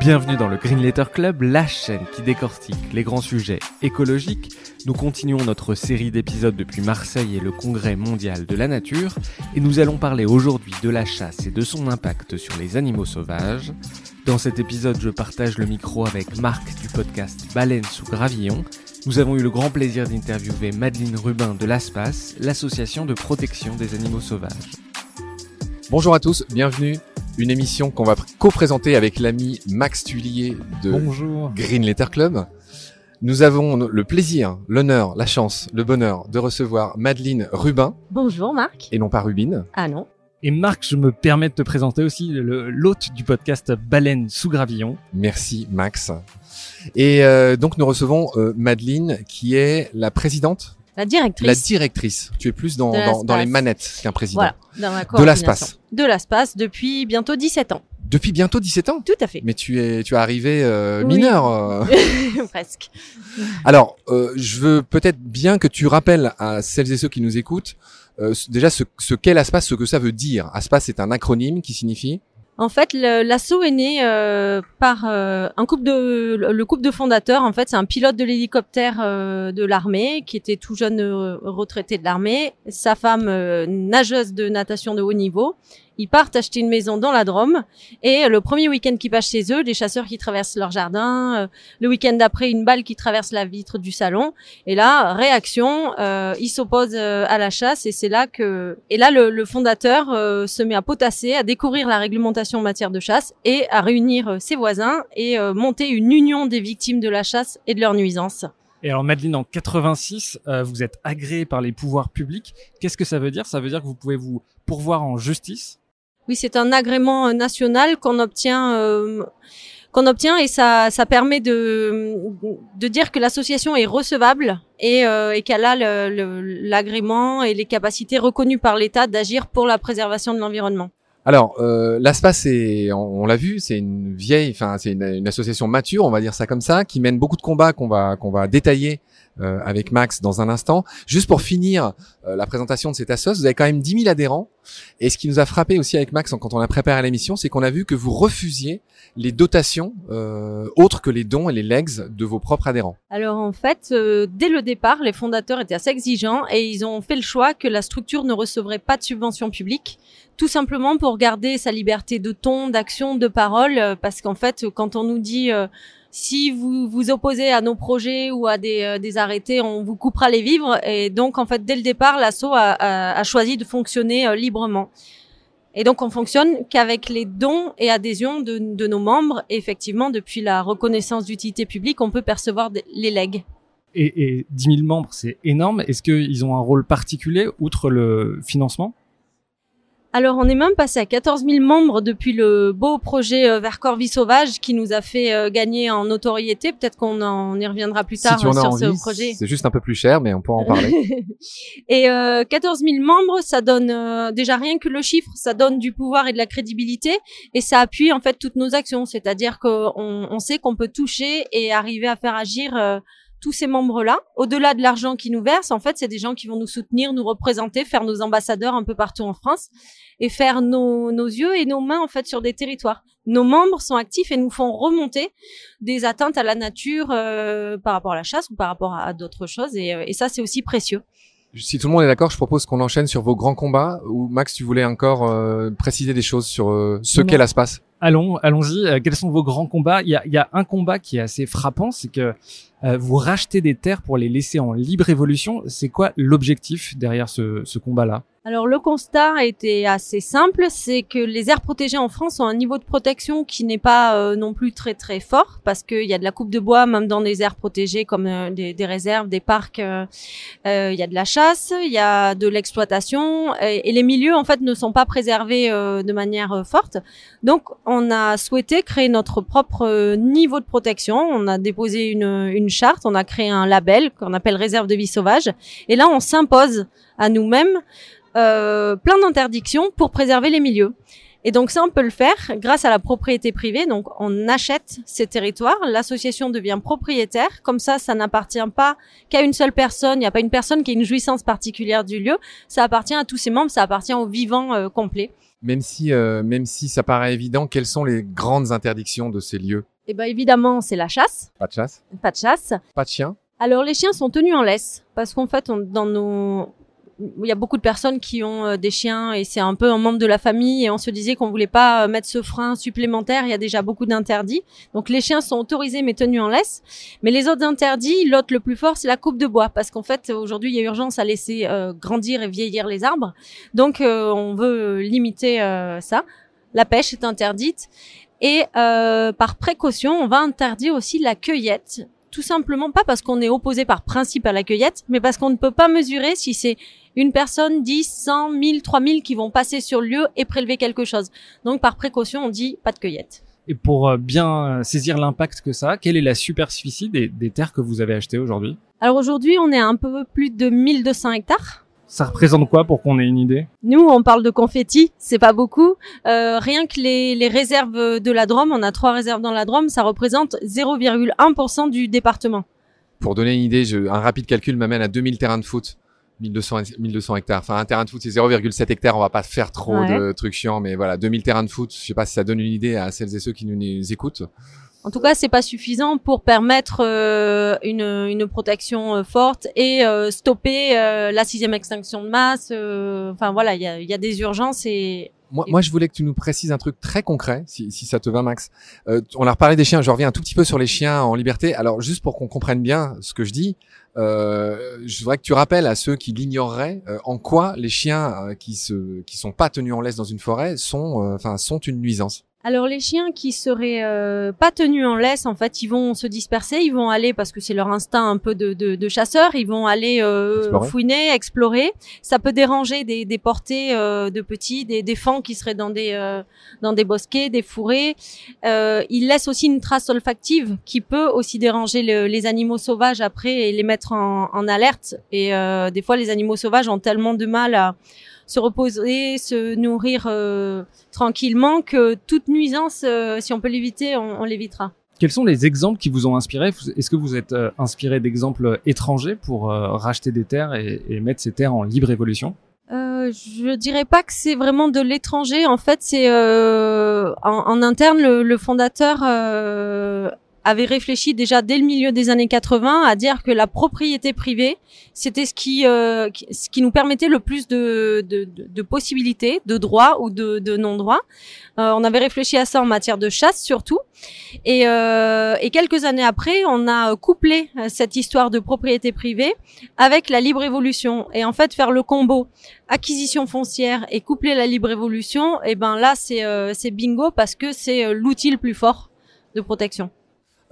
Bienvenue dans le Green Letter Club, la chaîne qui décortique les grands sujets écologiques. Nous continuons notre série d'épisodes depuis Marseille et le Congrès mondial de la nature et nous allons parler aujourd'hui de la chasse et de son impact sur les animaux sauvages. Dans cet épisode, je partage le micro avec Marc du podcast Baleine sous gravillon. Nous avons eu le grand plaisir d'interviewer Madeleine Rubin de l'ASPAS, l'association de protection des animaux sauvages. Bonjour à tous, bienvenue une émission qu'on va co-présenter avec l'ami Max Tullier de Bonjour. Green Letter Club. Nous avons le plaisir, l'honneur, la chance, le bonheur de recevoir Madeleine Rubin Bonjour Marc. et non pas Rubine. Ah non. Et Marc, je me permets de te présenter aussi l'hôte du podcast Baleine sous gravillon. Merci Max. Et euh, donc nous recevons euh, Madeleine qui est la présidente, La directrice. la directrice. Tu es plus dans, dans, dans les manettes qu'un président. Voilà, dans la De l'ASPAS. De l'ASPAS depuis bientôt 17 ans. Depuis bientôt 17 ans? Tout à fait. mais tu es tu es arrivé euh, Oui. mineur. euh. Presque. Alors, euh, je veux peut-être bien que tu rappelles à celles et ceux qui nous écoutent euh, déjà ce, ce qu'est l'ASPAS, ce que ça veut dire. ASPAS est un acronyme qui signifie En fait, l'assaut est né euh, par euh, un couple de le le couple de fondateurs. En fait, c'est un pilote de l'hélicoptère euh, de l'armée qui était tout jeune retraité de l'armée. Sa femme nageuse de natation de haut niveau. Ils partent acheter une maison dans la Drôme et le premier week-end qu'ils passent chez eux, des chasseurs qui traversent leur jardin. euh, le week-end d'après, une balle qui traverse la vitre du salon. Et là, réaction, euh, ils s'opposent euh, à la chasse et c'est là que et là le, fondateur se met à potasser, à découvrir la réglementation en matière de chasse et à réunir ses voisins et monter une union des victimes de la chasse et de leurs nuisances. Et alors Madeleine, en 86, euh, vous êtes agréé par les pouvoirs publics. Qu'est-ce que ça veut dire? Ça veut dire que vous pouvez vous pourvoir en justice Oui, c'est un agrément euh, national qu'on obtient. euh, qu'on obtient et ça, ça permet de, de dire que l'association est recevable et, euh, qu'elle a l'agrément et les capacités reconnues par l'État d'agir pour la préservation de l'environnement. Alors, euh, l'ASPAS, c'est, on, l'a vu, c'est une vieille, enfin, c'est une, une association mature, on va dire ça comme ça, qui mène beaucoup de combats qu'on va qu'on va détailler avec Max dans un instant. Juste pour finir euh, la présentation de cette assoce, vous avez quand même 10 000 adhérents. Et ce qui nous a frappé aussi avec Max quand on a préparé l'émission, c'est qu'on a vu que vous refusiez les dotations euh, autres que les dons et les legs de vos propres adhérents. Alors en fait, euh, dès le départ, les fondateurs étaient assez exigeants et ils ont fait le choix que la structure ne recevrait pas de subventions publiques, tout simplement pour garder sa liberté de ton, d'action, de parole, euh, parce qu'en fait, quand on nous dit euh, si vous vous opposez à nos projets ou à des, euh, des arrêtés, on vous coupera les vivres, et donc en fait, dès le départ, l'assaut a, a- choisi de fonctionner euh, librement. Et donc, on fonctionne qu'avec les dons et adhésions de, de nos membres. Effectivement, depuis la reconnaissance d'utilité publique, on peut percevoir les legs. et, et 10 000 membres, c'est énorme. Est-ce qu'ils ont un rôle particulier outre le financement? Alors, on est même passé à 14 000 membres depuis le beau projet euh, Vers Corvie Sauvage qui nous a fait euh, gagner en notoriété. Peut-être qu'on en y reviendra plus tard si euh, sur envie, ce projet. c'est juste un peu plus cher, mais on peut en parler. et euh, 14 000 membres, ça donne euh, déjà rien que le chiffre, ça donne du pouvoir et de la crédibilité, et ça appuie en fait toutes nos actions. C'est-à-dire qu'on on sait qu'on peut toucher et arriver à faire agir euh, tous ces membres-là. Au-delà de l'argent qu'ils nous versent, en fait, c'est des gens qui vont nous soutenir, nous représenter, faire nos ambassadeurs un peu partout en France, et faire nos, nos yeux et nos mains en fait sur des territoires. Nos membres sont actifs et nous font remonter des atteintes à la nature euh, par rapport à la chasse ou par rapport à, à d'autres choses, et, euh, et ça c'est aussi précieux. Si tout le monde est d'accord, je propose qu'on enchaîne sur vos grands combats. Ou Max, tu voulais encore euh, préciser des choses sur euh, ce qu'est l'ASPAS Allons, allons-y. Euh, quels sont vos grands combats? Il y, a, il y a un combat qui est assez frappant, c'est que euh, vous rachetez des terres pour les laisser en libre évolution. C'est quoi l'objectif derrière ce, ce combat-là? Alors le constat été assez simple, c'est que les aires protégées en France ont un niveau de protection qui n'est pas euh, non plus très très fort parce qu'il y a de la coupe de bois même dans des aires protégées comme euh, des, des, réserves, des parcs. Euh, il y a de la chasse, il y a de l'exploitation et, et, les milieux en fait ne sont pas préservés de manière forte. Donc on a souhaité créer notre propre niveau de protection. On a déposé une, une charte, on a créé un label qu'on appelle réserve de vie sauvage et là on s'impose à nous-mêmes euh, plein d'interdictions pour préserver les milieux. Et donc ça, on peut le faire grâce à la propriété privée. Donc on achète ces territoires, l'association devient propriétaire. Comme ça, ça n'appartient pas qu'à une seule personne. Il n'y a pas une personne qui a une jouissance particulière du lieu. Ça appartient à tous ses membres, ça appartient au vivant euh, complet. Même si, euh, même si ça paraît évident, quelles sont les grandes interdictions de ces lieux? Eh ben évidemment, c'est la chasse. Pas de chasse? Pas de chasse. Pas de chiens? Alors les chiens sont tenus en laisse parce qu'en fait, on, dans nos il y a beaucoup de personnes qui ont euh, des chiens et c'est un peu un membre de la famille et on se disait qu'on voulait pas euh, mettre ce frein supplémentaire. Il y a déjà beaucoup d'interdits. Donc les chiens sont autorisés mais tenus en laisse. Mais les autres interdits, l'autre le plus fort, c'est la coupe de bois parce qu'en fait aujourd'hui il y a urgence à laisser euh, grandir et vieillir les arbres. Donc on veut limiter ça. La pêche est interdite et par précaution, on va interdire aussi la cueillette tout simplement pas parce qu'on est opposé par principe à la cueillette, mais parce qu'on ne peut pas mesurer si c'est une personne, 10, 100, 1000, 3000 qui vont passer sur le lieu et prélever quelque chose. Donc par précaution, on dit pas de cueillette. Et pour euh, bien euh, saisir l'impact que ça quelle est la superficie des, des terres que vous avez achetées aujourd'hui? Alors aujourd'hui, on est à un peu plus de 1200 hectares. Ça représente quoi pour qu'on ait une idée? Nous, on parle de confetti, c'est pas beaucoup. Euh, rien que les, les, réserves de la Drôme, on a trois réserves dans la Drôme, ça représente 0,1% du département. Pour donner une idée, je, un rapide calcul m'amène à 2000 terrains de foot. 1200, 1200 hectares. Enfin, un terrain de foot, c'est 0,7 hectares. On va pas faire trop de trucs chiants, mais voilà, 2000 terrains de foot. Je sais pas si ça donne une idée à celles et ceux qui nous écoutent. En tout cas, c'est pas suffisant pour permettre euh, une, une, protection euh, forte et euh, stopper la sixième extinction de masse. Enfin voilà, il y a, y a, des urgences et. Moi, moi, je voulais que tu nous précises un truc très concret, si, si ça te va, Max. on a reparlé des chiens. Je reviens un tout petit peu sur les chiens en liberté. Alors, juste pour qu'on comprenne bien ce que je dis, je voudrais que tu rappelles à ceux qui l'ignoreraient en quoi les chiens qui se qui sont pas tenus en laisse dans une forêt sont enfin sont une nuisance. Alors les chiens qui seraient euh, pas tenus en laisse, en fait, ils vont se disperser, ils vont aller parce que c'est leur instinct un peu de, de, de chasseur, ils vont aller euh, fouiner, explorer. Ça peut déranger des, des portées euh, de petits, des, des fans qui seraient dans des euh, dans des bosquets, des fourrés. ils laissent aussi une trace olfactive qui peut aussi déranger les animaux sauvages après et les mettre en, en alerte. Et des fois, les animaux sauvages ont tellement de mal à se reposer, se nourrir euh, tranquillement, que toute nuisance, euh, si on peut l'éviter, on, l'évitera. Quels sont les exemples qui vous ont inspiré? Est-ce que vous êtes euh, inspiré d'exemples étrangers pour racheter des terres et, mettre ces terres en libre évolution? Je dirais pas que c'est vraiment de l'étranger. En fait, c'est en, interne le, le fondateur avait réfléchi déjà dès le milieu des années 80 à dire que la propriété privée, c'était ce qui, euh, ce qui nous permettait le plus de, de, de possibilités, de droits ou de, de non-droits. Euh, on avait réfléchi à ça en matière de chasse surtout. Et, euh, et quelques années après, on a couplé euh, cette histoire de propriété privée avec la libre évolution. Et en fait, faire le combo acquisition foncière et coupler la libre évolution, et eh ben là, c'est euh, bingo parce que c'est l'outil le plus fort de protection.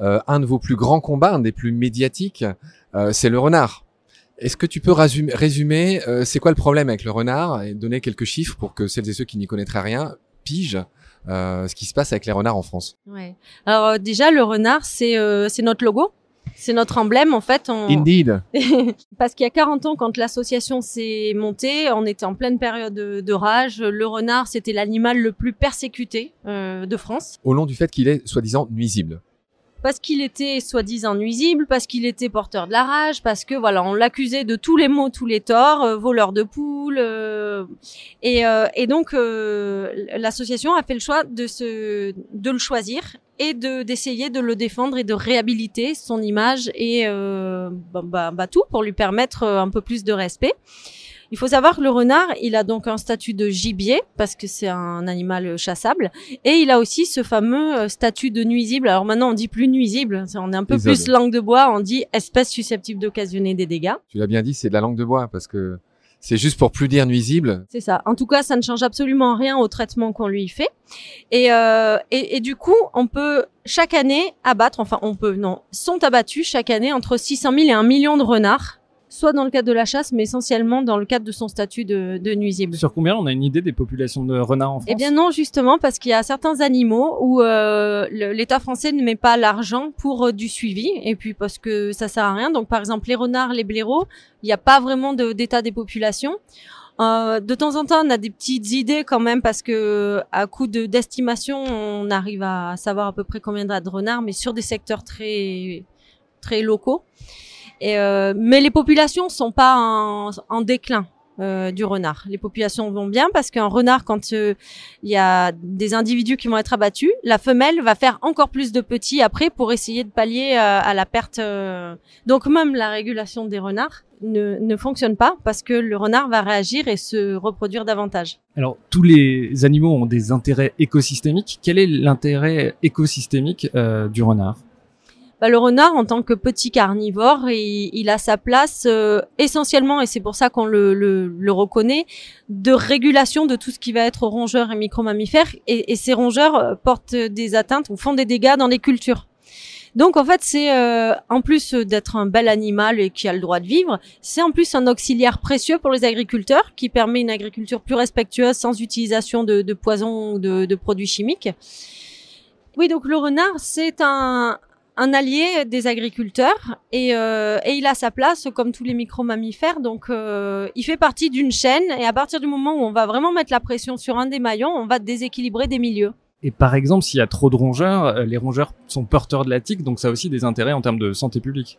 Euh, un de vos plus grands combats, un des plus médiatiques, euh, c'est le renard. Est-ce que tu peux résumer, euh, c'est quoi le problème avec le renard et donner quelques chiffres pour que celles et ceux qui n'y connaîtraient rien pigent ce qui se passe avec les renards en France? Ouais. Alors déjà, le renard, c'est notre logo. C'est notre emblème en fait. Indeed. Parce qu'il y a 40 ans, quand l'association s'est montée, on était en pleine période de, de rage. Le renard, c'était l'animal le plus persécuté de France. Au long du fait qu'il est soi-disant nuisible parce qu'il était soi-disant nuisible, parce qu'il était porteur de la rage, parce que voilà, on l'accusait de tous les maux, tous les torts, euh, voleur de poules, euh, et, euh, et, donc l'association a fait le choix de se, de le choisir et de d'essayer de le défendre et de réhabiliter son image et bah, bah, bah, tout pour lui permettre un peu plus de respect. Il faut savoir que le renard, il a donc un statut de gibier parce que c'est un animal chassable et il a aussi ce fameux euh, statut de nuisible. Alors maintenant, on dit plus nuisible, on est un peu plus langue de bois, on dit espèce susceptible d'occasionner des dégâts. Tu l'as bien dit, c'est de la langue de bois parce que C'est juste pour plus dire nuisible. C'est ça. En tout cas, ça ne change absolument rien au traitement qu'on lui fait. Et, euh, et, et, du coup, on peut chaque année abattre, enfin on peut, non, sont abattus chaque année entre 600 000 et 1 million de renards soit dans le cadre de la chasse, mais essentiellement dans le cadre de son statut de, de nuisible. Sur combien on a une idée des populations de renards en France Eh bien non, justement, parce qu'il y a certains animaux où euh, l'État français ne met pas l'argent pour euh, du suivi, et puis parce que ça sert à rien. Donc par exemple, les renards, les blaireaux, il n'y a pas vraiment d'état des populations. Euh, de temps en temps, on a des petites idées quand même parce que à coup d'estimation, on arrive à savoir à peu près combien il y a de renards, mais sur des secteurs très très locaux. Et euh, mais les populations sont pas en, en déclin. Euh, du renard. Les populations vont bien parce qu'un renard, quand euh, il y a des individus qui vont être abattus, la femelle va faire encore plus de petits après pour essayer de pallier à, à la perte. Euh. Donc même la régulation des renards ne, ne fonctionne pas parce que le renard va réagir et se reproduire davantage. Alors tous les animaux ont des intérêts écosystémiques. Quel est l'intérêt écosystémique euh, du renard? Bah, le renard, en tant que petit carnivore, il, il a sa place euh, essentiellement, et c'est pour ça qu'on le, le, le, reconnaît, de régulation de tout ce qui va être rongeurs et micro-mammifères. Et, et, ces rongeurs euh, portent des atteintes ou font des dégâts dans les cultures. Donc en fait, c'est euh, en plus d'être un bel animal et qui a le droit de vivre, c'est en plus un auxiliaire précieux pour les agriculteurs qui permet une agriculture plus respectueuse sans utilisation de, de poisons ou de, de produits chimiques. Oui, donc le renard, c'est un, un allié des agriculteurs et, euh, et, il a sa place comme tous les micro-mammifères. Donc, euh, il fait partie d'une chaîne et à partir du moment où on va vraiment mettre la pression sur un des maillons, on va déséquilibrer des milieux. Et par exemple, s'il y a trop de rongeurs, euh, les rongeurs sont porteurs de la tique, donc ça a aussi des intérêts en termes de santé publique.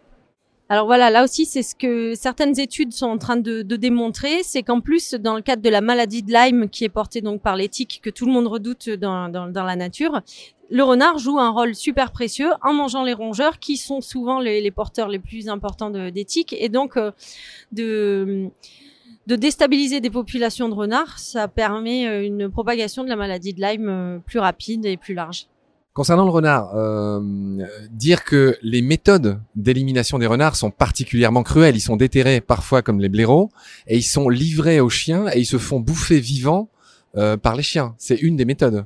Alors voilà, là aussi, c'est ce que certaines études sont en train de, démontrer, c'est qu'en plus, dans le cadre de la maladie de Lyme, qui est portée donc par les tiques que tout le monde redoute dans, la nature, le renard joue un rôle super précieux en mangeant les rongeurs qui sont souvent les, les porteurs les plus importants d'éthique et donc euh, de de déstabiliser des populations de renards, ça permet euh, une propagation de la maladie de Lyme euh, plus rapide et plus large. Concernant le renard, euh, dire que les méthodes d'élimination des renards sont particulièrement cruelles. Ils sont déterrés parfois comme les blaireaux et ils sont livrés aux chiens et ils se font bouffer vivants euh, par les chiens. C'est une des méthodes.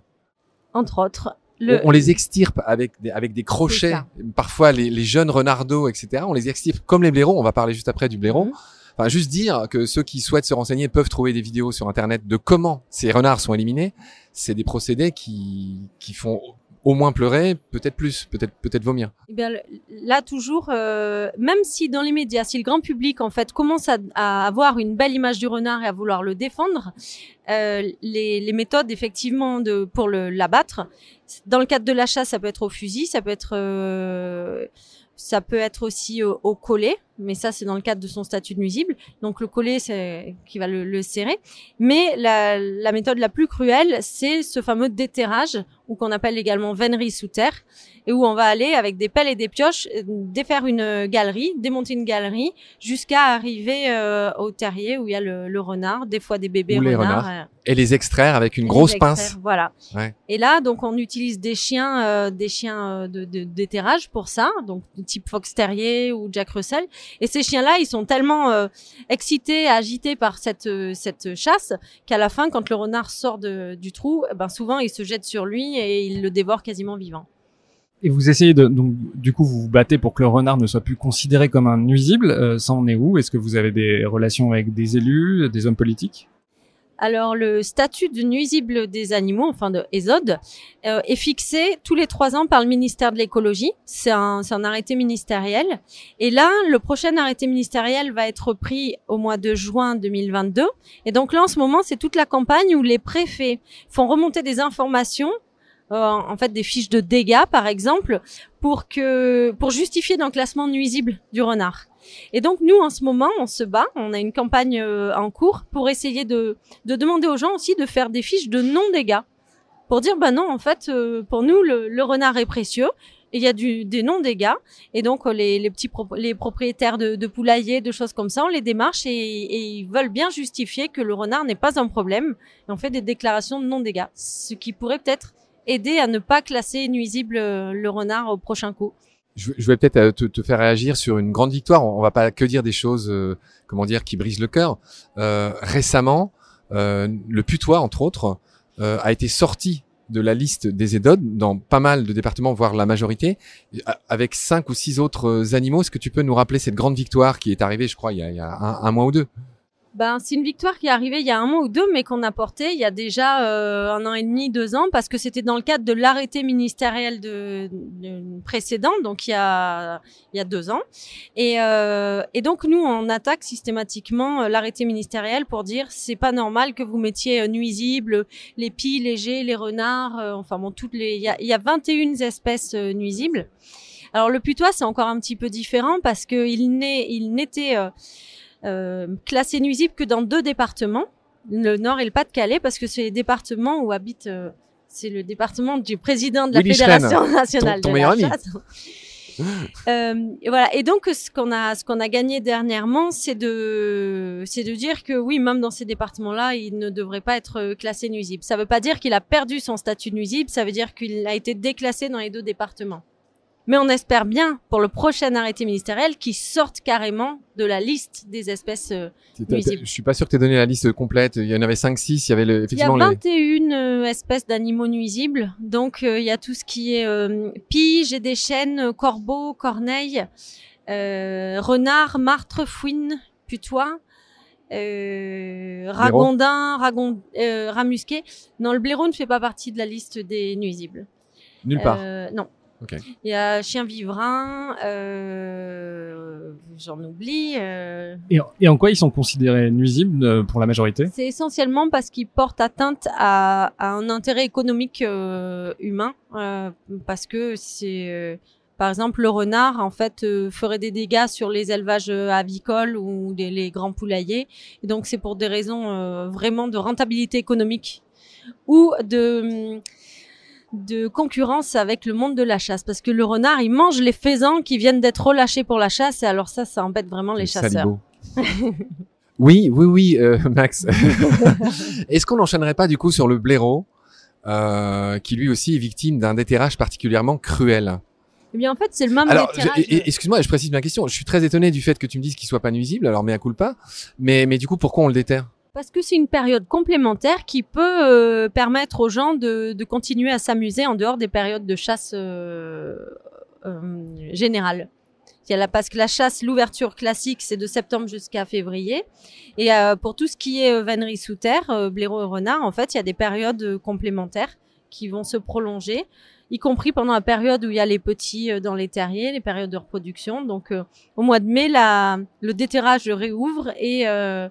Entre autres. Le... On, on, les extirpe avec des, avec des crochets. Parfois, les, les, jeunes renardeaux, etc. On les extirpe comme les blaireaux. On va parler juste après du blaireau. Mmh. Enfin, juste dire que ceux qui souhaitent se renseigner peuvent trouver des vidéos sur Internet de comment ces renards sont éliminés. C'est des procédés qui, qui font au moins pleurer, peut-être plus, peut-être peut-être vomir. Eh là toujours, euh, même si dans les médias, si le grand public en fait commence à, avoir une belle image du renard et à vouloir le défendre, euh, les, méthodes effectivement de pour l'abattre, dans le cadre de l'achat, ça peut être au fusil, ça peut être euh, ça peut être aussi au, au collet, mais ça c'est dans le cadre de son statut de nuisible. Donc le collet c'est qui va le, le, serrer. Mais la, la méthode la plus cruelle, c'est ce fameux déterrage ou qu'on appelle également vénerie sous terre, et où on va aller avec des pelles et des pioches défaire une galerie, démonter une galerie, jusqu'à arriver euh, au terrier où il y a le, le, renard, des fois des bébés renards. renards euh, et les extraire avec une grosse pince. Voilà. Ouais. Et là, donc, on utilise des chiens, euh, des chiens de, de d'éterrage pour ça, donc type fox terrier ou Jack Russell. Et ces chiens-là, ils sont tellement euh, excités, agités par cette cette chasse qu'à la fin, quand le renard sort de, du trou, eh ben souvent, ils se jettent sur lui et il le dévore quasiment vivant. Et vous essayez de donc du coup vous vous battez pour que le renard ne soit plus considéré comme un nuisible. Euh, ça en est où? Est-ce que vous avez des relations avec des élus, des hommes politiques? Alors le statut de nuisible des animaux, enfin de ESOD, euh, est fixé tous les trois ans par le ministère de l'écologie. C'est un, un, arrêté ministériel. Et là, le prochain arrêté ministériel va être pris au mois de juin 2022. Et donc là, en ce moment, c'est toute la campagne où les préfets font remonter des informations euh, en fait des fiches de dégâts par exemple pour que pour justifier d'un classement nuisible du renard. Et donc nous en ce moment on se bat, on a une campagne euh, en cours pour essayer de de demander aux gens aussi de faire des fiches de non dégâts pour dire bah non en fait euh, pour nous le, renard est précieux il y a des non-dégâts. Et donc, les, les petits les propriétaires de, de poulaillers, de choses comme ça, on les démarche et, et ils veulent bien justifier que le renard n'est pas un problème. Et on fait des déclarations de non-dégâts. Ce qui pourrait peut-être aider à ne pas classer nuisible le renard au prochain coup. Je, vais peut-être euh, te, te, faire réagir sur une grande victoire. On, va pas que dire des choses, euh, comment dire, qui brisent le cœur. Euh, récemment, euh, le putois, entre autres, euh, a été sorti de la liste des EDOD dans pas mal de départements, voire la majorité, avec cinq ou six autres animaux. Est-ce que tu peux nous rappeler cette grande victoire qui est arrivée, je crois, il y a, il y a un mois ou deux? Ben, c'est une victoire qui est arrivée il y a un mois ou deux, mais qu'on a portée il y a déjà euh, un an et demi, deux ans, parce que c'était dans le cadre de l'arrêté ministériel de, de, précédent, donc il y a il y a deux ans. Et, euh, et donc nous, on attaque systématiquement euh, l'arrêté ministériel pour dire c'est pas normal que vous mettiez euh, nuisibles les pies, les gets, les renards, euh, enfin bon toutes les il y a, il y a 21 espèces nuisibles. Alors le putois c'est encore un petit peu différent parce que il n'est il n'était euh, classé nuisible que dans deux départements, le Nord et le Pas-de-Calais, parce que c'est les départements où habite, euh, c'est le département du président de la Willy Fédération nationale ton de meilleur la chasse. Euh, et voilà. Et donc, ce qu'on a, ce qu'on a gagné dernièrement, c'est de, c'est de dire que oui, même dans ces départements-là, il ne devrait pas être classé nuisible. Ça veut pas dire qu'il a perdu son statut de nuisible. Ça veut dire qu'il a été déclassé dans les deux départements. Mais on espère bien pour le prochain arrêté ministériel qu'il sorte carrément de la liste des espèces euh, nuisibles. Je suis pas sûr que tu aies donné la liste complète. Il y en avait 5 6, il y avait le, Il y a effectivement les 21 euh, espèces d'animaux nuisibles. Donc, euh, il y a tout ce qui est pie, j'ai des chênes, corbeaux, corneilles, renards, martres, fouines, putois, euh, ragondins, ragon, euh. Non, le blaireau ne fait pas partie de la liste des nuisibles. nulle part. Euh, non. Il y a chien vivrin, euh, j'en oublie. euh, Et, et en quoi ils sont considérés nuisibles euh, pour la majorité? C'est essentiellement parce qu'ils portent atteinte à, à un intérêt économique euh, humain, euh, parce que c'est, euh, par exemple, le renard en fait euh, ferait des dégâts sur les élevages euh, avicoles ou des, les grands poulaillers. Et donc c'est pour des raisons euh, vraiment de rentabilité économique ou de de concurrence avec le monde de la chasse parce que le renard il mange les faisans qui viennent d'être relâchés pour la chasse et alors ça ça embête vraiment les Le chasseurs. oui, oui, oui, euh, Max. Est-ce qu'on n'enchaînerait pas du coup sur le blaireau, euh, qui lui aussi est victime d'un déterrage particulièrement cruel? Eh bien en fait c'est le même Alors, excuse-moi, je précise ma question. Je suis très étonné du fait que tu me dises qu'il soit pas nuisible, alors mea culpa. Mais, mais du coup, pourquoi on le déterre? Parce que c'est une période complémentaire qui peut euh, permettre aux gens de, de continuer à s'amuser en dehors des périodes de chasse euh, euh, générale. Il y a la, parce que la chasse, l'ouverture classique, c'est de septembre jusqu'à février. Et euh, pour tout ce qui est euh, vannerie sous terre, euh, blaireau et renard, en fait, il y a des périodes complémentaires qui vont se prolonger, y compris pendant la période où il y a les petits dans les terriers, les périodes de reproduction. Donc, euh, au mois de mai, la, le déterrage réouvre et, euh,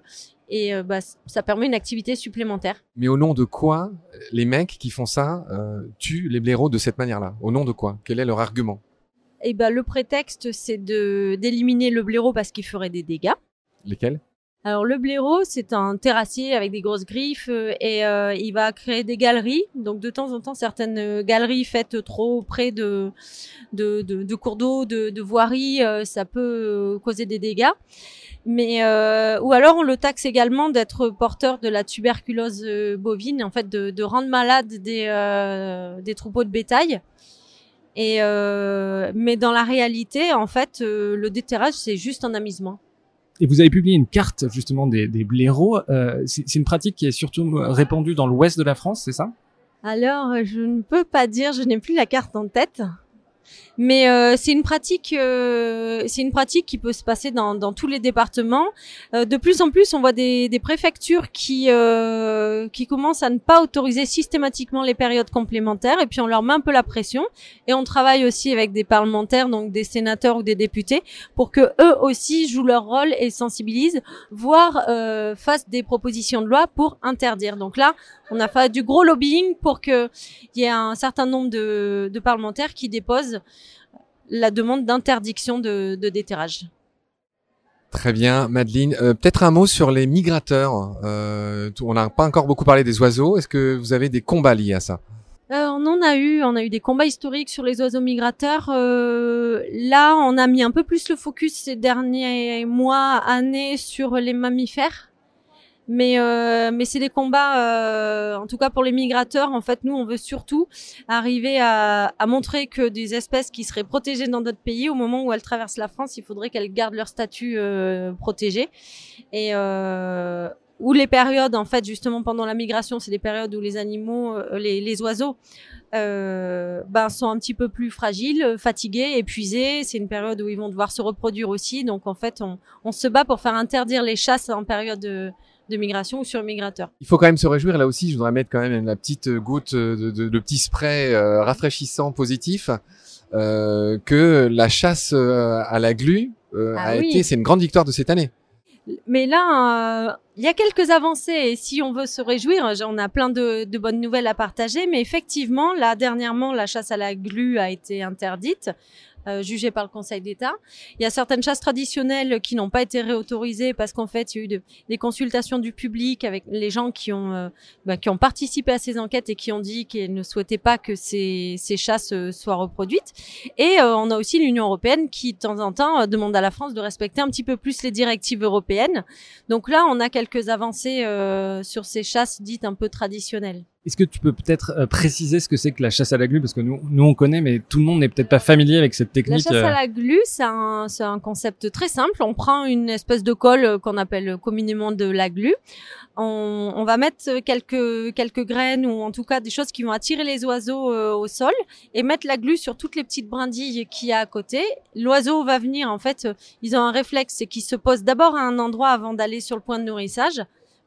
et euh, bah, ça permet une activité supplémentaire. Mais au nom de quoi les mecs qui font ça euh, tuent les blaireaux de cette manière-là? Au nom de quoi? Quel est leur argument? Et ben le prétexte, c'est de d'éliminer le blaireau parce qu'il ferait des dégâts. Lesquels? Alors le blaireau, c'est un terrassier avec des grosses griffes euh, et euh, il va créer des galeries. Donc de temps en temps, certaines euh, galeries faites trop près de de, de, cours d'eau, de, de voiries, euh, ça peut causer des dégâts. Mais euh, ou alors on le taxe également d'être porteur de la tuberculose bovine, en fait de, de rendre malade des euh, des troupeaux de bétail. Et mais dans la réalité, en fait, le déterrage c'est juste un amusement. Et vous avez publié une carte justement des, des blaireaux. Euh, c'est une pratique qui est surtout répandue dans l'ouest de la France, c'est ça? Alors, euh, je ne peux pas dire, je n'ai plus la carte en tête. Mais euh, c'est une pratique, euh, c'est une pratique qui peut se passer dans, dans tous les départements. Euh, de plus en plus, on voit des, des préfectures qui euh, qui commencent à ne pas autoriser systématiquement les périodes complémentaires, et puis on leur met un peu la pression. Et on travaille aussi avec des parlementaires, donc des sénateurs ou des députés, pour que eux aussi jouent leur rôle et sensibilisent, voire euh, fassent des propositions de loi pour interdire. Donc là, on a fait du gros lobbying pour que il y ait un certain nombre de, de parlementaires qui déposent la demande d'interdiction de, de déterrage. Très bien, Madeleine. Euh, Peut-être un mot sur les migrateurs. Euh, on n'a pas encore beaucoup parlé des oiseaux. Est-ce que vous avez des combats liés à ça? Euh, on en a eu, on a eu des combats historiques sur les oiseaux migrateurs. Là, on a mis un peu plus le focus ces derniers mois, années sur les mammifères. Mais euh, mais c'est des combats, euh, en tout cas pour les migrateurs. En fait, nous, on veut surtout arriver à, à montrer que des espèces qui seraient protégées dans d'autres pays, au moment où elles traversent la France, il faudrait qu'elles gardent leur statut euh, protégé. Et euh, ou les périodes, en fait, justement pendant la migration, c'est des périodes où les animaux, euh, les, les oiseaux, euh, ben, sont un petit peu plus fragiles, fatigués, épuisés. C'est une période où ils vont devoir se reproduire aussi. Donc, en fait, on, on se bat pour faire interdire les chasses en période de, migration ou sur migrateurs. Il faut quand même se réjouir. Là aussi, je voudrais mettre quand même la petite goutte de, de, de petit spray euh, rafraîchissant positif euh, que la chasse euh, à la glu euh, Ah a oui. été. C'est une grande victoire de cette année. Mais là, euh, il y a quelques avancées et si on veut se réjouir, on a plein de, de bonnes nouvelles à partager. Mais effectivement, là, dernièrement, la chasse à la glu a été interdite. Euh, jugée par le Conseil d'État. Il y a certaines chasses traditionnelles qui n'ont pas été réautorisées parce qu'en fait, il y a eu de- des consultations du public avec les gens qui ont, euh, bah, qui ont participé à ces enquêtes et qui ont dit qu'ils ne souhaitaient pas que ces, ces chasses euh, soient reproduites. Et on a aussi l'Union européenne qui, de temps en temps, demande à la France de respecter un petit peu plus les directives européennes. Donc là, on a quelques avancées sur ces chasses dites un peu traditionnelles. Est-ce que tu peux peut-être euh, préciser ce que c'est que la chasse à la glu? Parce que nous, nous on connaît, mais tout le monde n'est peut-être pas familier avec cette La technique. chasse euh. à la glu, c'est un, un concept très simple. On prend une espèce de colle euh, qu'on appelle communément de la glu. On, on va mettre quelques, quelques graines ou en tout cas des choses qui vont attirer les oiseaux euh, au sol et mettre la glu sur toutes les petites brindilles qu'il y a à côté. L'oiseau va venir, en fait, euh, ils ont un réflexe, qu'ils se posent d'abord à un endroit avant d'aller sur le point de nourrissage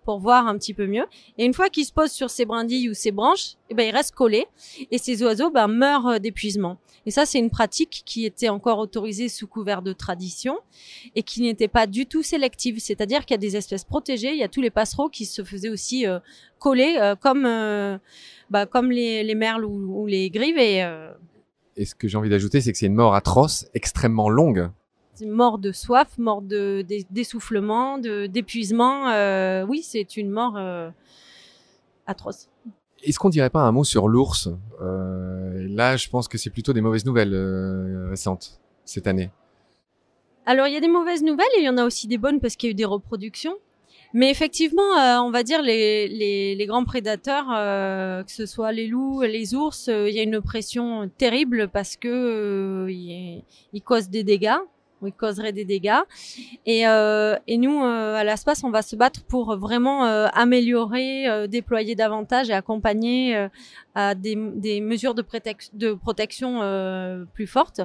pour voir un petit peu mieux. Et une fois qu'ils se posent sur ces brindilles ou ces branches, eh ben, ils restent collés et ces oiseaux ben, meurent euh, d'épuisement. Et ça, c'est une pratique qui était encore autorisée sous couvert de tradition et qui n'était pas du tout sélective. C'est-à-dire qu'il y a des espèces protégées, il y a tous les passereaux qui se faisaient aussi euh, coller euh, comme, bah, comme les, les merles ou, ou les grives. Et Et ce que j'ai envie d'ajouter, c'est que c'est une mort atroce, extrêmement longue. Mort de soif, mort de, d'es- d'essoufflement, de, d'épuisement. Euh, oui, c'est une mort euh, atroce. Est-ce qu'on dirait pas un mot sur l'ours? Euh, Là, je pense que c'est plutôt des mauvaises nouvelles récentes cette année. Alors, il y a des mauvaises nouvelles et il y en a aussi des bonnes parce qu'il y a eu des reproductions. Mais effectivement, euh, on va dire les, les, les grands prédateurs, euh, que ce soit les loups, les ours, euh, il y a une pression terrible parce que euh, ils, ils causent des dégâts, ou ils causeraient des dégâts. Et, euh, et nous, euh, à l'ASPAS, on va se battre pour vraiment euh, améliorer, déployer davantage et accompagner à des, mesures de, protection plus fortes.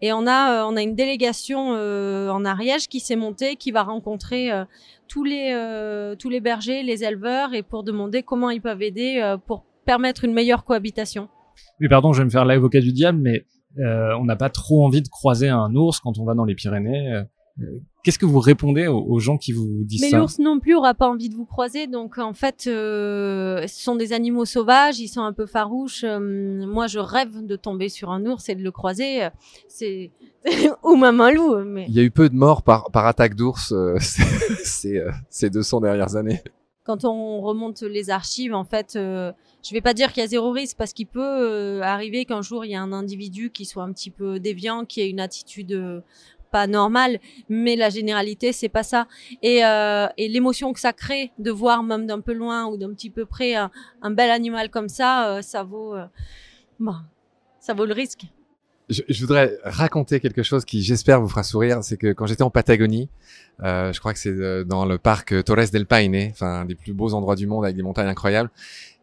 Et on a, on a une délégation en Ariège qui s'est montée, qui va rencontrer tous les, tous les bergers, les éleveurs, et pour demander comment ils peuvent aider pour permettre une meilleure cohabitation. Mais pardon, je vais me faire l'avocat du diable, mais euh, on n'a pas trop envie de croiser un ours quand on va dans les Pyrénées. Euh, Qu'est-ce que vous répondez aux, aux gens qui vous disent Mais ça l'ours non plus aura pas envie de vous croiser, donc en fait, euh, ce sont des animaux sauvages, ils sont un peu farouches. Euh, moi, je rêve de tomber sur un ours et de le croiser. C'est ou même un loup, mais Il y a eu peu de morts par, par attaque d'ours euh, ces, euh, ces 200 dernières années. Quand on remonte les archives, en fait, euh, je vais pas dire qu'il y a zéro risque parce qu'il peut euh, arriver qu'un jour il y a un individu qui soit un petit peu déviant, qui ait une attitude euh, pas normale, mais la généralité c'est pas ça. Et, euh, et l'émotion que ça crée de voir même d'un peu loin ou d'un petit peu près un, un bel animal comme ça, euh, ça vaut, euh, bah, ça vaut le risque. Je, je voudrais raconter quelque chose qui, j'espère, vous fera sourire. C'est que quand j'étais en Patagonie, euh, je crois que c'est euh, dans le parc Torres del Paine, enfin un des plus beaux endroits du monde avec des montagnes incroyables.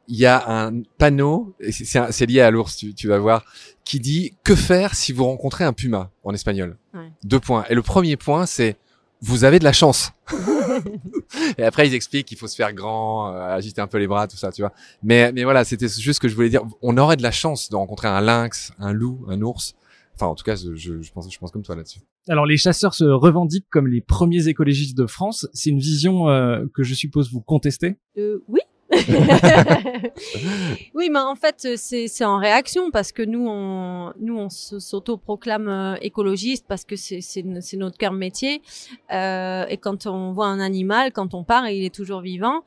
Il y a un panneau, et c'est- lié à l'ours, tu, tu vas voir, qui dit que faire si vous rencontrez un puma? en espagnol. Ouais. Deux points. Et le premier point, c'est vous avez de la chance. et après, ils expliquent qu'il faut se faire grand, euh, agiter un peu les bras, tout ça, tu vois. Mais, mais voilà, c'était juste ce que je voulais dire. On aurait de la chance de rencontrer un lynx, un loup, un ours. Enfin, en tout cas, je, je, pense, je pense comme toi là-dessus. Alors les chasseurs se revendiquent comme les premiers écologistes de France. C'est une vision euh, que je suppose vous contestez? Euh, oui. oui, mais en fait, c'est c'est en réaction parce que nous, on, nous, on s'auto-proclame euh, écologiste parce que c'est notre cœur métier. Euh, et quand on voit un animal, quand on part, et il est toujours vivant.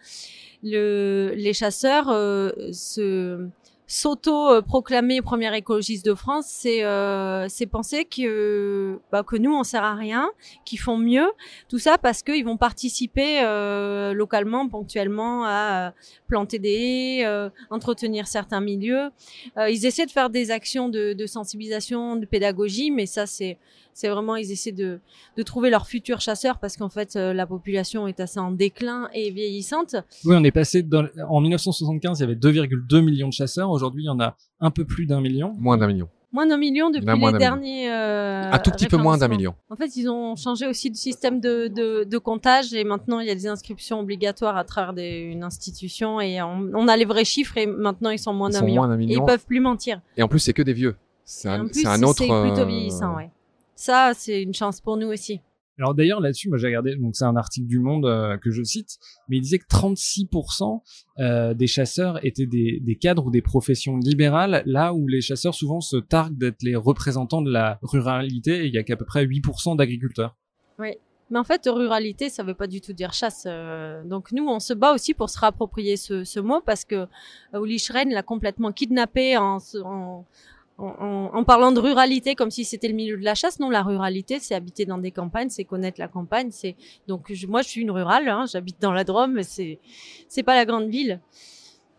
Le, les chasseurs euh, se s'auto-proclamer première écologiste de France, c'est euh, penser que bah, que nous on sert à rien, qu'ils font mieux, tout ça parce qu'ils vont participer euh, localement, ponctuellement à planter des haies, euh, entretenir certains milieux. Euh, ils essaient de faire des actions de, de sensibilisation, de pédagogie, mais ça c'est c'est vraiment ils essaient de, de trouver leurs futurs chasseurs parce qu'en fait euh, la population est assez en déclin et vieillissante. Oui, on est passé dans, en 1975, il y avait 2,2 millions de chasseurs. Aujourd'hui, il y en a un peu plus d'un million. Moins d'un million. Moins d'un million depuis les derniers. Euh, Un tout petit peu moins d'un million. En fait, ils ont changé aussi de système de, de, de comptage et maintenant il y a des inscriptions obligatoires à travers des, une institution et on, on a les vrais chiffres et maintenant ils sont moins d'un million. d'un Et million. ils peuvent plus mentir. Et en plus, c'est que des vieux. C'est un, un autre. c'est plutôt euh, vieillissant, ouais. Ça, c'est une chance pour nous aussi. Alors d'ailleurs là-dessus, moi j'ai regardé, donc c'est un article du Monde euh, que je cite, mais il disait que 36% euh, des chasseurs étaient des, cadres ou des professions libérales, là où les chasseurs souvent se targuent d'être les représentants de la ruralité, et il y a qu'à peu près 8% d'agriculteurs. Mais en fait, ruralité, ça veut pas du tout dire chasse. euh, donc nous, on se bat aussi pour se réapproprier ce, mot parce que Uli Schren l'a complètement kidnappé en, en, en, en- en parlant de ruralité comme si c'était le milieu de la chasse. Non, la ruralité, c'est habiter dans des campagnes, c'est connaître la campagne. C'est donc je- moi, je suis une rurale. Hein, J'habite dans la Drôme, mais c'est c'est pas la grande ville.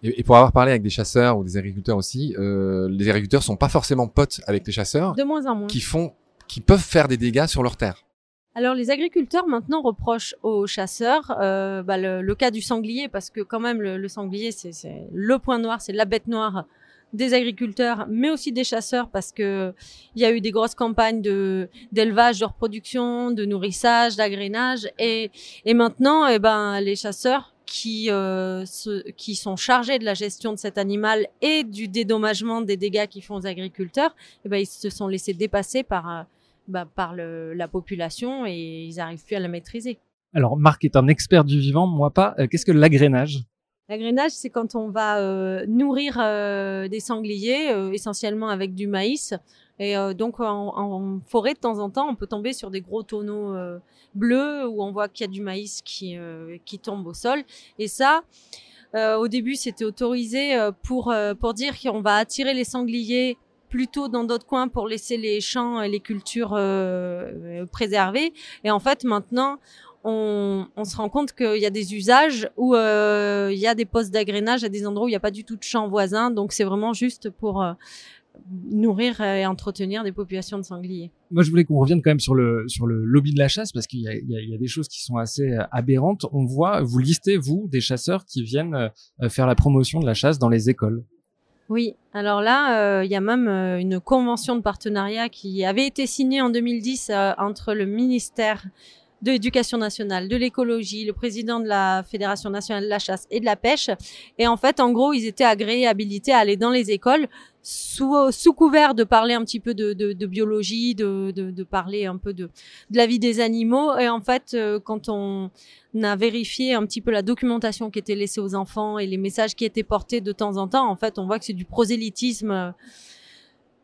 Et, et pour avoir parlé avec des chasseurs ou des agriculteurs aussi, euh, les agriculteurs sont pas forcément potes avec les chasseurs De moins en moins. qui font, qui peuvent faire des dégâts sur leurs terres. Alors les agriculteurs maintenant reprochent aux chasseurs euh, bah, le, le cas du sanglier parce que quand même le, le sanglier c'est c'est le point noir, c'est la bête noire des agriculteurs, mais aussi des chasseurs parce que il y a eu des grosses campagnes de d'élevage, de reproduction, de nourrissage, d'agrénage et et maintenant eh ben les chasseurs qui euh, qui sont chargés de la gestion de cet animal et du dédommagement des dégâts qu'ils font aux agriculteurs, eh ben ils se sont laissés dépasser par euh, bah, par le, la population et ils arrivent plus à la maîtriser. Alors Marc est un expert du vivant, moi pas. Euh, Qu'est-ce que l'agrénage? L'agrénage, c'est quand on va euh, nourrir euh, des sangliers, euh, essentiellement avec du maïs. Et donc en, forêt, de temps en temps, on peut tomber sur des gros tonneaux bleus où on voit qu'il y a du maïs qui, qui tombe au sol. Et ça, au début, c'était autorisé pour, pour dire qu'on va attirer les sangliers plutôt dans d'autres coins pour laisser les champs et les cultures euh, préservées. Et en fait, maintenant, on, on se rend compte qu'il y a des usages où euh, il y a des postes d'agrénage à des endroits où il n'y a pas du tout de champs voisins. Donc c'est vraiment juste pour euh, nourrir et entretenir des populations de sangliers. Moi, je voulais qu'on revienne quand même sur le sur le lobby de la chasse parce qu'il y a, y y des choses qui sont assez euh, aberrantes. On voit, vous listez vous des chasseurs qui viennent faire la promotion de la chasse dans les écoles. Oui, alors là, euh, il y a même euh, une convention de partenariat qui avait été signée en 2010 euh, entre le ministère de l'Éducation nationale, de l'écologie, le président de la Fédération nationale de la chasse et de la pêche. Et en fait, en gros, ils étaient agréés, habilités à aller dans les écoles sous, sous couvert de parler un petit peu de, biologie, de, de, parler un peu de, de la vie des animaux. Et en fait, euh, quand on a vérifié un petit peu la documentation qui était laissée aux enfants et les messages qui étaient portés de temps en temps, en fait, on voit que c'est du prosélytisme euh,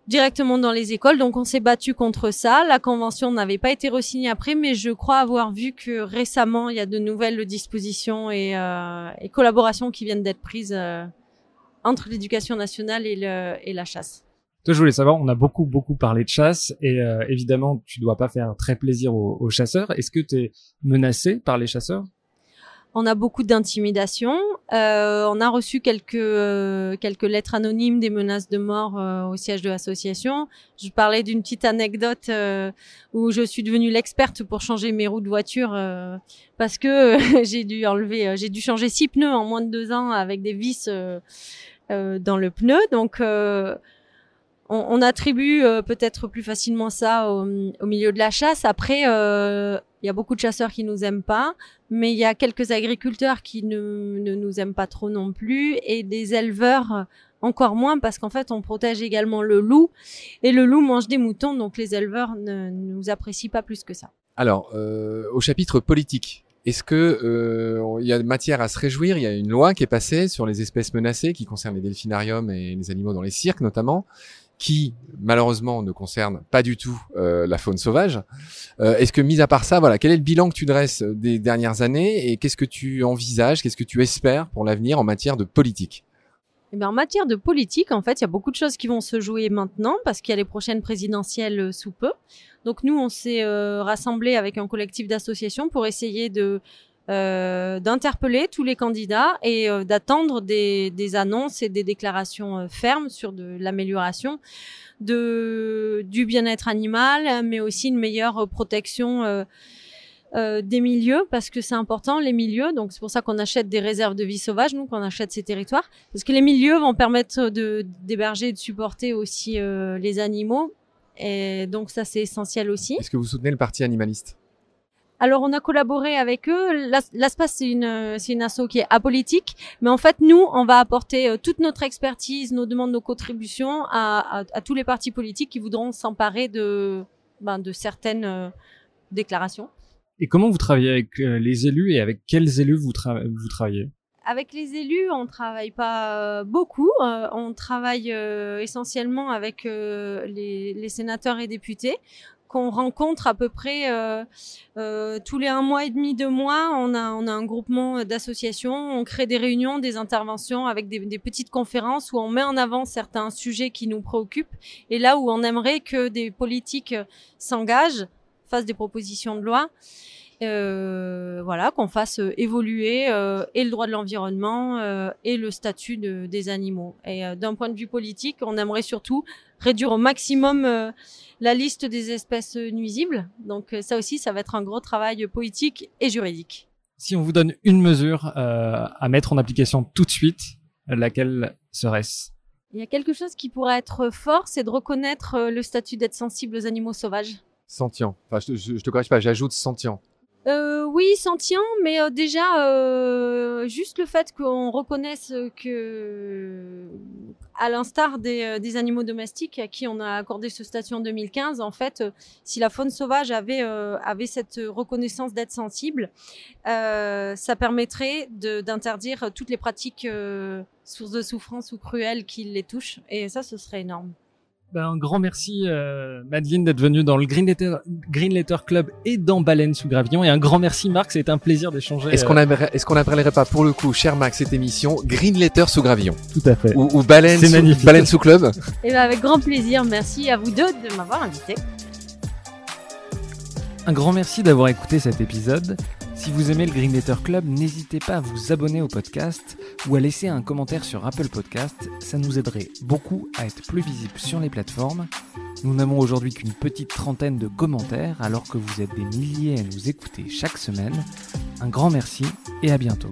directement dans les écoles. Donc, on s'est battu contre ça. La convention n'avait pas été re-signée après, mais je crois avoir vu que récemment, il y a de nouvelles dispositions et, euh, et collaborations qui viennent d'être prises euh, entre l'éducation nationale et, le, et la chasse. Toi, je voulais savoir, on a beaucoup beaucoup parlé de chasse et euh, évidemment, tu dois pas faire très plaisir aux, aux chasseurs. Est-ce que tu es menacé par les chasseurs? On a beaucoup d'intimidation. Euh, on a reçu quelques euh, quelques lettres anonymes, des menaces de mort euh, au siège de l'association. Je parlais d'une petite anecdote euh, où je suis devenue l'experte pour changer mes roues de voiture euh, parce que j'ai dû enlever, euh, j'ai dû changer six pneus en moins de deux ans avec des vis euh, euh, dans le pneu. Donc euh, on, on attribue euh, peut-être plus facilement ça au, au milieu de la chasse. Après, euh, il y a beaucoup de chasseurs qui nous aiment pas, mais il y a quelques agriculteurs qui ne, ne nous aiment pas trop non plus, et des éleveurs encore moins, parce qu'en fait, on protège également le loup, et le loup mange des moutons, donc les éleveurs ne nous apprécient pas plus que ça. Alors, euh, au chapitre politique, est-ce que euh, il y a matière à se réjouir? Il y a une loi qui est passée sur les espèces menacées, qui concerne les delphinariums et les animaux dans les cirques notamment, qui malheureusement ne concerne pas du tout euh, la faune sauvage. Euh, est-ce que, mis à part ça, voilà, quel est le bilan que tu dresses des dernières années et qu'est-ce que tu envisages, qu'est-ce que tu espères pour l'avenir en matière de politique? Eh bien, en matière de politique, en fait, il y a beaucoup de choses qui vont se jouer maintenant parce qu'il y a les prochaines présidentielles euh, sous peu. Donc nous, on s'est euh, rassemblés avec un collectif d'associations pour essayer de euh, d'interpeller tous les candidats et euh, d'attendre des, annonces et des déclarations euh, fermes sur de l'amélioration du bien-être animal, mais aussi une meilleure protection euh, des milieux parce que c'est important les milieux. Donc c'est pour ça qu'on achète des réserves de vie sauvage nous qu'on achète ces territoires parce que les milieux vont permettre d'héberger et de supporter aussi euh, les animaux. Et donc ça c'est essentiel aussi. Est-ce que vous soutenez le parti animaliste? Alors on a collaboré avec eux. L'ASPAS c'est une c'est une asso qui est apolitique, mais en fait nous on va apporter euh, toute notre expertise, nos demandes, nos contributions à, à, à tous les partis politiques qui voudront s'emparer de ben, de certaines euh, déclarations. Et comment vous travaillez avec euh, les élus et avec quels élus vous, tra vous travaillez? Avec les élus, on travaille pas beaucoup. Euh, on travaille euh, essentiellement avec euh, les, les, sénateurs et députés qu'on rencontre à peu près tous les un mois et demi, deux mois. On a, on a un groupement d'associations. On crée des réunions, des interventions avec des, des, petites conférences où on met en avant certains sujets qui nous préoccupent et là où on aimerait que des politiques s'engagent, fassent des propositions de loi. Euh, voilà, qu'on fasse évoluer euh, et le droit de l'environnement euh, et le statut de, des animaux. Et euh, d'un point de vue politique, on aimerait surtout réduire au maximum euh, la liste des espèces nuisibles. Donc ça aussi, ça va être un gros travail politique et juridique. Si on vous donne une mesure à mettre en application tout de suite, laquelle serait-ce? Il y a quelque chose qui pourrait être fort, c'est de reconnaître le statut d'être sensible aux animaux sauvages. Sentient. Enfin, je, je, je te corrige pas, j'ajoute sentient. Euh, oui, sentient, mais euh, déjà, euh, juste le fait qu'on reconnaisse que, à l'instar des, euh, des, animaux domestiques à qui on a accordé ce statut en 2015, en fait, si la faune sauvage avait, avait cette reconnaissance d'être sensible, ça permettrait d'interdire toutes les pratiques sources de souffrance ou cruelles qui les touchent, et ça, ce serait énorme. Ben, un grand merci euh, Madeleine d'être venue dans le Green Letter, Green Letter Club et dans Baleine sous Gravillon et un grand merci Marc, c'était un plaisir d'échanger. Est-ce qu'on aimerait, est-ce qu'on appellerait pas pour le coup, cher Max, cette émission Green Letter sous Gravillon? Tout à fait. Ou, ou Baleine, sous, magnifique. Baleine sous Club? Et ben avec grand plaisir, merci à vous deux de m'avoir invité. Un grand merci d'avoir écouté cet épisode. Si vous aimez le Green Letter Club, n'hésitez pas à vous abonner au podcast ou à laisser un commentaire sur Apple Podcast. Ça nous aiderait beaucoup à être plus visible sur les plateformes. Nous n'avons aujourd'hui qu'une petite trentaine de commentaires alors que vous êtes des milliers à nous écouter chaque semaine. Un grand merci et à bientôt.